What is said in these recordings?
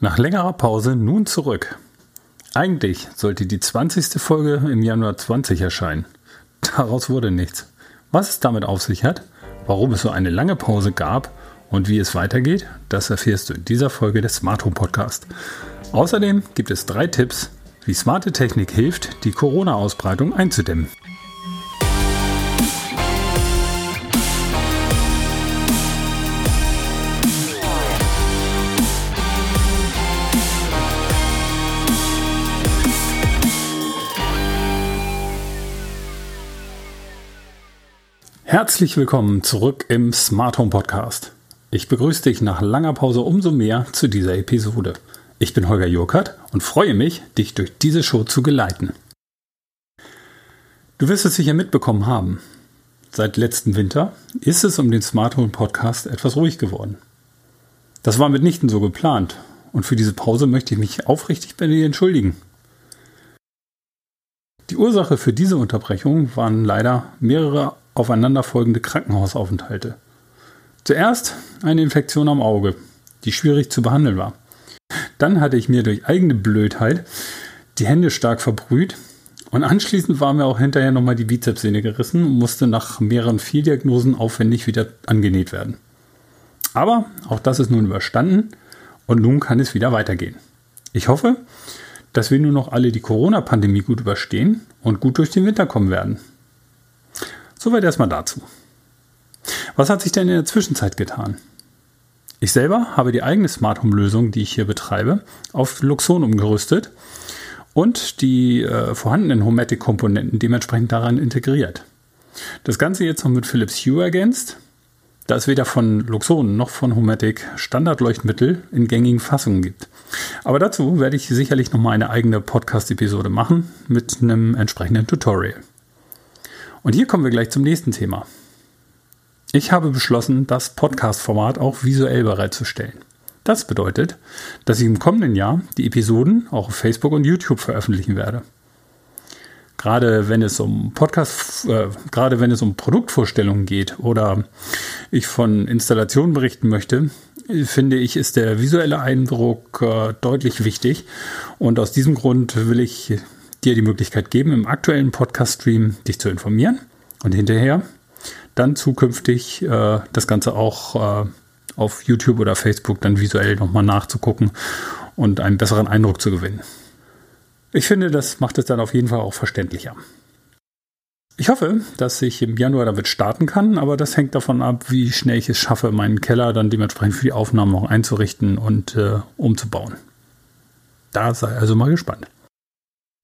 Nach längerer Pause nun zurück. Eigentlich sollte die 20. Folge im Januar 20 erscheinen. Daraus wurde nichts. Was es damit auf sich hat, warum es so eine lange Pause gab und wie es weitergeht, das erfährst du in dieser Folge des Smart Home Podcast. Außerdem gibt es drei Tipps, wie smarte Technik hilft, die Corona-Ausbreitung einzudämmen. Herzlich willkommen zurück im Smart Home Podcast. Ich begrüße dich nach langer Pause umso mehr zu dieser Episode. Ich bin Holger Jurkert und freue mich, dich durch diese Show zu geleiten. Du wirst es sicher mitbekommen haben. Seit letzten Winter ist es um den Smart Home Podcast etwas ruhig geworden. Das war mitnichten so geplant und für diese Pause möchte ich mich aufrichtig bei dir entschuldigen. Die Ursache für diese Unterbrechung waren leider mehrere aufeinanderfolgende Krankenhausaufenthalte. Zuerst eine Infektion am Auge, die schwierig zu behandeln war. Dann hatte ich mir durch eigene Blödheit die Hände stark verbrüht und anschließend war mir auch hinterher nochmal die Bizepssehne gerissen und musste nach mehreren Fehldiagnosen aufwendig wieder angenäht werden. Aber auch das ist nun überstanden und nun kann es wieder weitergehen. Ich hoffe, dass wir nur noch alle die Corona-Pandemie gut überstehen und gut durch den Winter kommen werden. Soweit erstmal dazu. Was hat sich denn in der Zwischenzeit getan? Ich selber habe die eigene Smart Home Lösung, die ich hier betreibe, auf Luxon umgerüstet und die äh, vorhandenen Homatic Komponenten dementsprechend daran integriert. Das Ganze jetzt noch mit Philips Hue ergänzt, da es weder von Luxon noch von Homatic Standardleuchtmittel in gängigen Fassungen gibt. Aber dazu werde ich sicherlich noch mal eine eigene Podcast-Episode machen mit einem entsprechenden Tutorial. Und hier kommen wir gleich zum nächsten Thema. Ich habe beschlossen, das Podcast-Format auch visuell bereitzustellen. Das bedeutet, dass ich im kommenden Jahr die Episoden auch auf Facebook und YouTube veröffentlichen werde. Gerade wenn es um Podcast, äh, gerade wenn es um Produktvorstellungen geht oder ich von Installationen berichten möchte, finde ich, ist der visuelle Eindruck äh, deutlich wichtig. Und aus diesem Grund will ich dir die Möglichkeit geben, im aktuellen Podcast-Stream dich zu informieren und hinterher dann zukünftig äh, das Ganze auch äh, auf YouTube oder Facebook dann visuell nochmal nachzugucken und einen besseren Eindruck zu gewinnen. Ich finde, das macht es dann auf jeden Fall auch verständlicher. Ich hoffe, dass ich im Januar damit starten kann, aber das hängt davon ab, wie schnell ich es schaffe, meinen Keller dann dementsprechend für die Aufnahmen noch einzurichten und äh, umzubauen. Da sei also mal gespannt.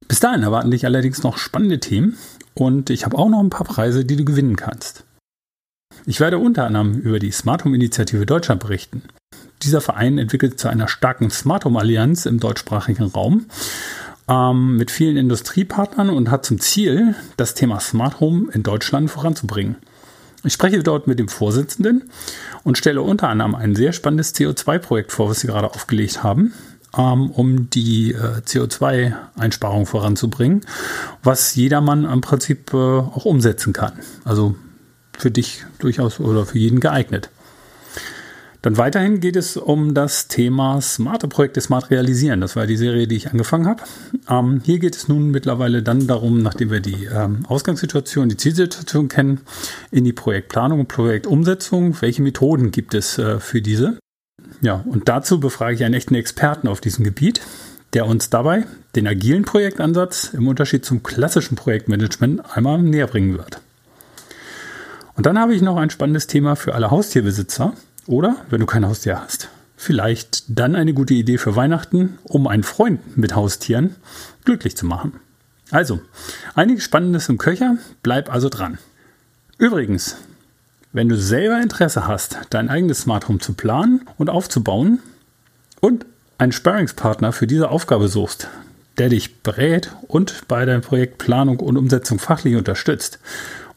Bis dahin erwarten dich allerdings noch spannende Themen und ich habe auch noch ein paar Preise, die du gewinnen kannst. Ich werde unter anderem über die Smart Home Initiative Deutschland berichten. Dieser Verein entwickelt zu einer starken Smart Home Allianz im deutschsprachigen Raum ähm, mit vielen Industriepartnern und hat zum Ziel, das Thema Smart Home in Deutschland voranzubringen. Ich spreche dort mit dem Vorsitzenden und stelle unter anderem ein sehr spannendes CO2-Projekt vor, was sie gerade aufgelegt haben um die äh, CO2-Einsparung voranzubringen, was jedermann im Prinzip äh, auch umsetzen kann. Also für dich durchaus oder für jeden geeignet. Dann weiterhin geht es um das Thema smarte Projekte smart realisieren. Das war die Serie, die ich angefangen habe. Ähm, hier geht es nun mittlerweile dann darum, nachdem wir die ähm, Ausgangssituation, die Zielsituation kennen, in die Projektplanung und Projektumsetzung. Welche Methoden gibt es äh, für diese? Ja, und dazu befrage ich einen echten Experten auf diesem Gebiet, der uns dabei den agilen Projektansatz im Unterschied zum klassischen Projektmanagement einmal näher bringen wird. Und dann habe ich noch ein spannendes Thema für alle Haustierbesitzer oder, wenn du kein Haustier hast, vielleicht dann eine gute Idee für Weihnachten, um einen Freund mit Haustieren glücklich zu machen. Also, einiges Spannendes im Köcher, bleib also dran. Übrigens, wenn du selber Interesse hast, dein eigenes Smart Home zu planen und aufzubauen und einen Sparringspartner für diese Aufgabe suchst, der dich berät und bei deiner Projektplanung und Umsetzung fachlich unterstützt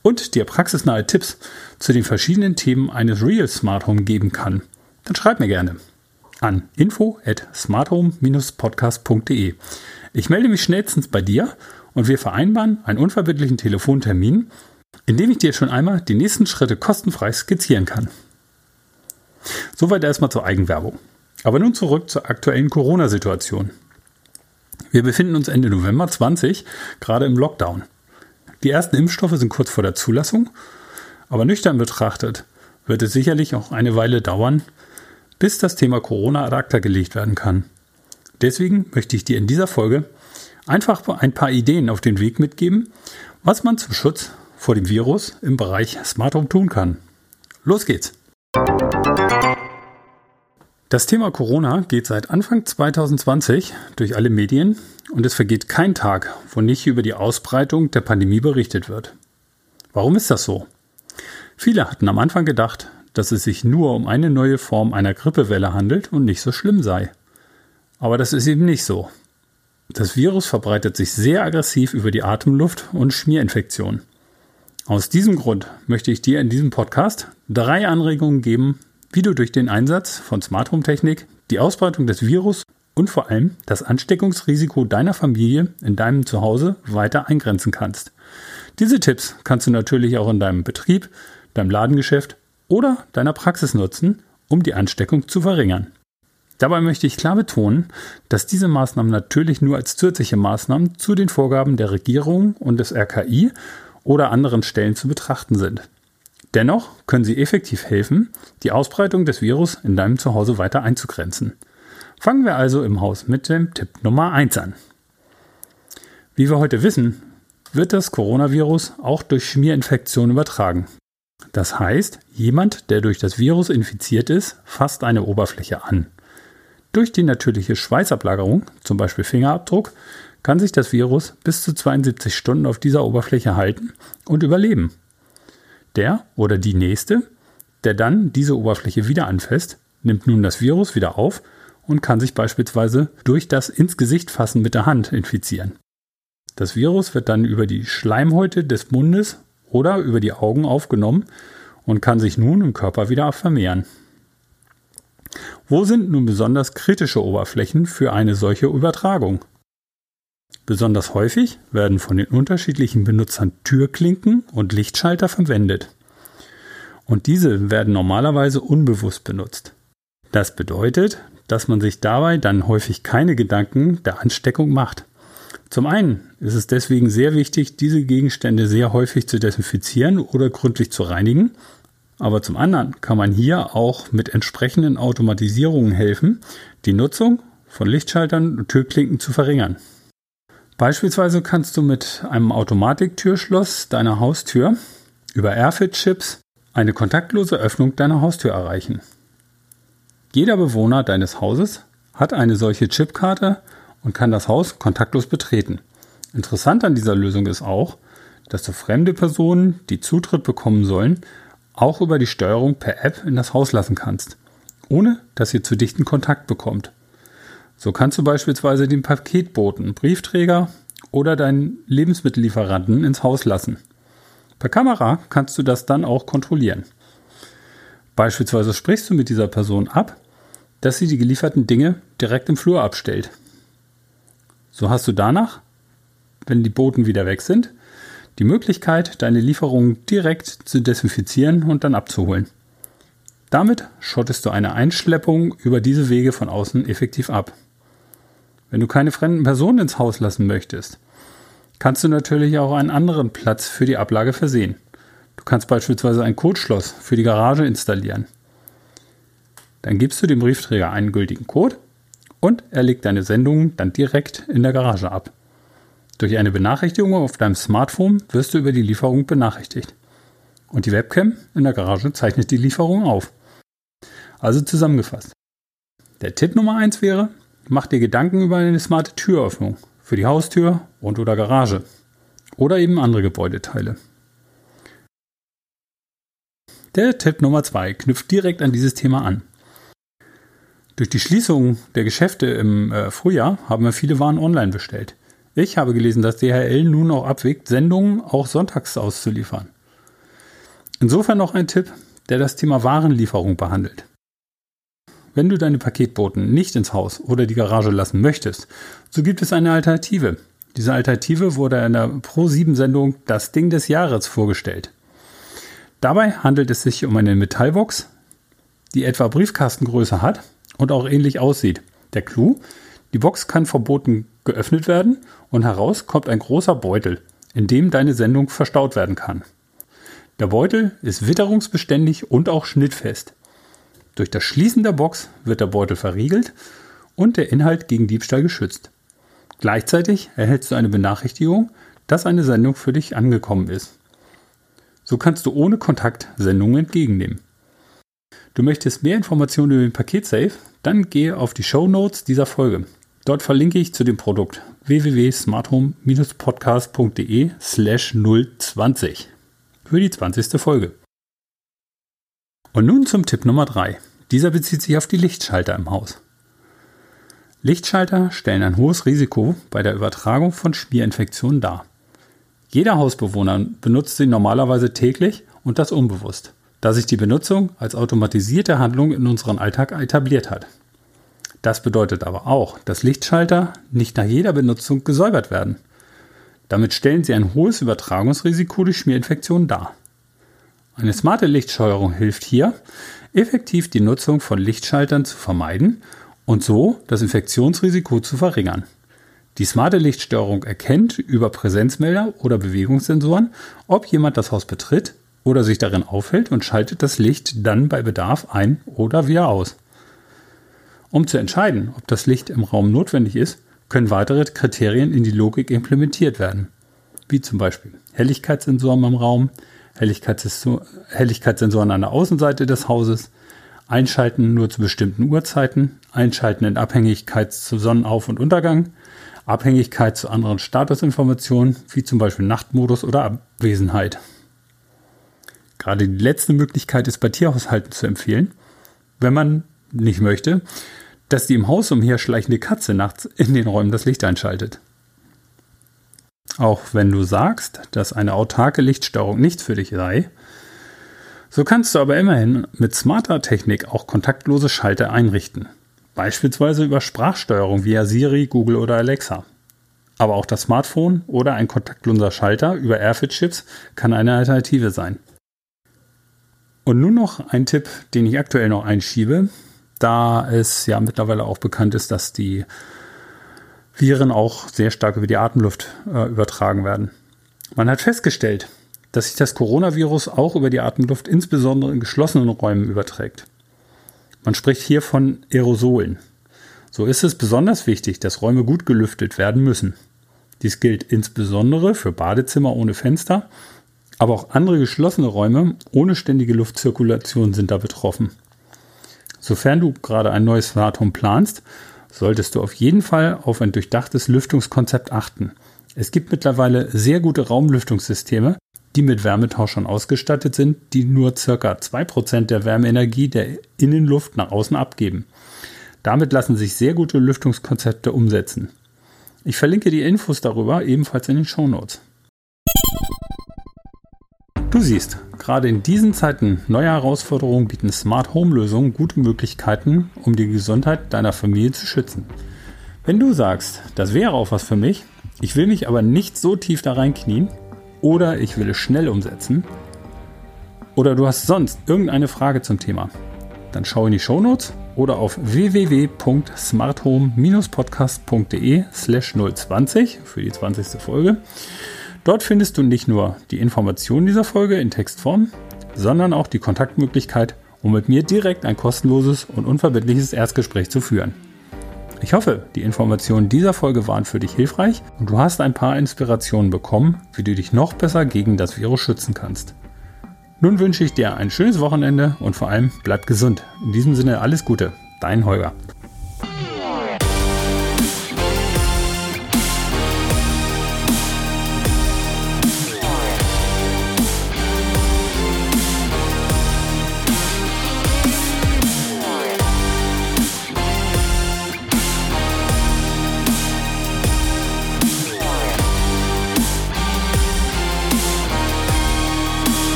und dir praxisnahe Tipps zu den verschiedenen Themen eines Real Smart Home geben kann, dann schreib mir gerne an info at smarthome-podcast.de. Ich melde mich schnellstens bei dir und wir vereinbaren einen unverbindlichen Telefontermin, indem ich dir schon einmal die nächsten Schritte kostenfrei skizzieren kann. Soweit erstmal zur Eigenwerbung. Aber nun zurück zur aktuellen Corona-Situation. Wir befinden uns Ende November 20 gerade im Lockdown. Die ersten Impfstoffe sind kurz vor der Zulassung, aber nüchtern betrachtet wird es sicherlich auch eine Weile dauern, bis das Thema Corona ad acta gelegt werden kann. Deswegen möchte ich dir in dieser Folge einfach ein paar Ideen auf den Weg mitgeben, was man zum Schutz vor dem Virus im Bereich Smart Home tun kann. Los geht's! Das Thema Corona geht seit Anfang 2020 durch alle Medien und es vergeht kein Tag, wo nicht über die Ausbreitung der Pandemie berichtet wird. Warum ist das so? Viele hatten am Anfang gedacht, dass es sich nur um eine neue Form einer Grippewelle handelt und nicht so schlimm sei. Aber das ist eben nicht so. Das Virus verbreitet sich sehr aggressiv über die Atemluft und Schmierinfektionen. Aus diesem Grund möchte ich dir in diesem Podcast drei Anregungen geben, wie du durch den Einsatz von Smart Home Technik die Ausbreitung des Virus und vor allem das Ansteckungsrisiko deiner Familie in deinem Zuhause weiter eingrenzen kannst. Diese Tipps kannst du natürlich auch in deinem Betrieb, deinem Ladengeschäft oder deiner Praxis nutzen, um die Ansteckung zu verringern. Dabei möchte ich klar betonen, dass diese Maßnahmen natürlich nur als zusätzliche Maßnahmen zu den Vorgaben der Regierung und des RKI oder anderen Stellen zu betrachten sind. Dennoch können sie effektiv helfen, die Ausbreitung des Virus in deinem Zuhause weiter einzugrenzen. Fangen wir also im Haus mit dem Tipp Nummer 1 an. Wie wir heute wissen, wird das Coronavirus auch durch Schmierinfektion übertragen. Das heißt, jemand, der durch das Virus infiziert ist, fasst eine Oberfläche an. Durch die natürliche Schweißablagerung, zum Beispiel Fingerabdruck, kann sich das Virus bis zu 72 Stunden auf dieser Oberfläche halten und überleben. Der oder die nächste, der dann diese Oberfläche wieder anfasst, nimmt nun das Virus wieder auf und kann sich beispielsweise durch das ins Gesicht fassen mit der Hand infizieren. Das Virus wird dann über die Schleimhäute des Mundes oder über die Augen aufgenommen und kann sich nun im Körper wieder vermehren. Wo sind nun besonders kritische Oberflächen für eine solche Übertragung? Besonders häufig werden von den unterschiedlichen Benutzern Türklinken und Lichtschalter verwendet. Und diese werden normalerweise unbewusst benutzt. Das bedeutet, dass man sich dabei dann häufig keine Gedanken der Ansteckung macht. Zum einen ist es deswegen sehr wichtig, diese Gegenstände sehr häufig zu desinfizieren oder gründlich zu reinigen. Aber zum anderen kann man hier auch mit entsprechenden Automatisierungen helfen, die Nutzung von Lichtschaltern und Türklinken zu verringern. Beispielsweise kannst du mit einem Automatiktürschloss deiner Haustür über Airfit-Chips eine kontaktlose Öffnung deiner Haustür erreichen. Jeder Bewohner deines Hauses hat eine solche Chipkarte und kann das Haus kontaktlos betreten. Interessant an dieser Lösung ist auch, dass du fremde Personen, die Zutritt bekommen sollen, auch über die Steuerung per App in das Haus lassen kannst, ohne dass ihr zu dichten Kontakt bekommt. So kannst du beispielsweise den Paketboten, Briefträger oder deinen Lebensmittellieferanten ins Haus lassen. Per Kamera kannst du das dann auch kontrollieren. Beispielsweise sprichst du mit dieser Person ab, dass sie die gelieferten Dinge direkt im Flur abstellt. So hast du danach, wenn die Boten wieder weg sind, die Möglichkeit, deine Lieferungen direkt zu desinfizieren und dann abzuholen. Damit schottest du eine Einschleppung über diese Wege von außen effektiv ab. Wenn du keine fremden Personen ins Haus lassen möchtest, kannst du natürlich auch einen anderen Platz für die Ablage versehen. Du kannst beispielsweise ein Codeschloss für die Garage installieren. Dann gibst du dem Briefträger einen gültigen Code und er legt deine Sendungen dann direkt in der Garage ab. Durch eine Benachrichtigung auf deinem Smartphone wirst du über die Lieferung benachrichtigt. Und die Webcam in der Garage zeichnet die Lieferung auf. Also zusammengefasst. Der Tipp Nummer 1 wäre, Mach dir Gedanken über eine smarte Türöffnung für die Haustür und oder Garage oder eben andere Gebäudeteile. Der Tipp Nummer 2 knüpft direkt an dieses Thema an. Durch die Schließung der Geschäfte im äh, Frühjahr haben wir viele Waren online bestellt. Ich habe gelesen, dass DHL nun auch abwägt, Sendungen auch sonntags auszuliefern. Insofern noch ein Tipp, der das Thema Warenlieferung behandelt. Wenn du deine Paketboten nicht ins Haus oder die Garage lassen möchtest, so gibt es eine Alternative. Diese Alternative wurde in der Pro7-Sendung Das Ding des Jahres vorgestellt. Dabei handelt es sich um eine Metallbox, die etwa Briefkastengröße hat und auch ähnlich aussieht. Der Clou, die Box kann verboten geöffnet werden und heraus kommt ein großer Beutel, in dem deine Sendung verstaut werden kann. Der Beutel ist witterungsbeständig und auch schnittfest. Durch das Schließen der Box wird der Beutel verriegelt und der Inhalt gegen Diebstahl geschützt. Gleichzeitig erhältst du eine Benachrichtigung, dass eine Sendung für dich angekommen ist. So kannst du ohne Kontakt Sendungen entgegennehmen. Du möchtest mehr Informationen über den Paketsafe? Dann gehe auf die Show Notes dieser Folge. Dort verlinke ich zu dem Produkt www.smarthome-podcast.de slash 020 für die 20. Folge. Und nun zum Tipp Nummer 3. Dieser bezieht sich auf die Lichtschalter im Haus. Lichtschalter stellen ein hohes Risiko bei der Übertragung von Schmierinfektionen dar. Jeder Hausbewohner benutzt sie normalerweise täglich und das unbewusst, da sich die Benutzung als automatisierte Handlung in unserem Alltag etabliert hat. Das bedeutet aber auch, dass Lichtschalter nicht nach jeder Benutzung gesäubert werden. Damit stellen sie ein hohes Übertragungsrisiko durch Schmierinfektionen dar. Eine smarte Lichtsteuerung hilft hier, effektiv die Nutzung von Lichtschaltern zu vermeiden und so das Infektionsrisiko zu verringern. Die smarte Lichtsteuerung erkennt über Präsenzmelder oder Bewegungssensoren, ob jemand das Haus betritt oder sich darin aufhält und schaltet das Licht dann bei Bedarf ein oder wieder aus. Um zu entscheiden, ob das Licht im Raum notwendig ist, können weitere Kriterien in die Logik implementiert werden, wie zum Beispiel Helligkeitssensoren im Raum, Helligkeitssensoren an der Außenseite des Hauses, Einschalten nur zu bestimmten Uhrzeiten, Einschalten in Abhängigkeit zu Sonnenauf- und Untergang, Abhängigkeit zu anderen Statusinformationen, wie zum Beispiel Nachtmodus oder Abwesenheit. Gerade die letzte Möglichkeit ist bei Tierhaushalten zu empfehlen, wenn man nicht möchte, dass die im Haus umherschleichende Katze nachts in den Räumen das Licht einschaltet. Auch wenn du sagst, dass eine autarke Lichtsteuerung nichts für dich sei, so kannst du aber immerhin mit smarter Technik auch kontaktlose Schalter einrichten. Beispielsweise über Sprachsteuerung via Siri, Google oder Alexa. Aber auch das Smartphone oder ein kontaktloser Schalter über Airfit-Chips kann eine Alternative sein. Und nun noch ein Tipp, den ich aktuell noch einschiebe, da es ja mittlerweile auch bekannt ist, dass die Viren auch sehr stark über die Atemluft äh, übertragen werden. Man hat festgestellt, dass sich das Coronavirus auch über die Atemluft insbesondere in geschlossenen Räumen überträgt. Man spricht hier von Aerosolen. So ist es besonders wichtig, dass Räume gut gelüftet werden müssen. Dies gilt insbesondere für Badezimmer ohne Fenster, aber auch andere geschlossene Räume ohne ständige Luftzirkulation sind da betroffen. Sofern du gerade ein neues Smart planst, solltest du auf jeden Fall auf ein durchdachtes Lüftungskonzept achten. Es gibt mittlerweile sehr gute Raumlüftungssysteme, die mit Wärmetauschern ausgestattet sind, die nur ca. 2% der Wärmeenergie der Innenluft nach außen abgeben. Damit lassen sich sehr gute Lüftungskonzepte umsetzen. Ich verlinke die Infos darüber ebenfalls in den Show Notes. Du siehst, gerade in diesen Zeiten neuer Herausforderungen bieten Smart Home Lösungen gute Möglichkeiten, um die Gesundheit deiner Familie zu schützen. Wenn du sagst, das wäre auch was für mich, ich will mich aber nicht so tief da reinknien oder ich will es schnell umsetzen oder du hast sonst irgendeine Frage zum Thema, dann schau in die Show Notes oder auf www.smarthome-podcast.de slash 020 für die 20. Folge Dort findest du nicht nur die Informationen dieser Folge in Textform, sondern auch die Kontaktmöglichkeit, um mit mir direkt ein kostenloses und unverbindliches Erstgespräch zu führen. Ich hoffe, die Informationen dieser Folge waren für dich hilfreich und du hast ein paar Inspirationen bekommen, wie du dich noch besser gegen das Virus schützen kannst. Nun wünsche ich dir ein schönes Wochenende und vor allem bleib gesund. In diesem Sinne alles Gute, dein Holger.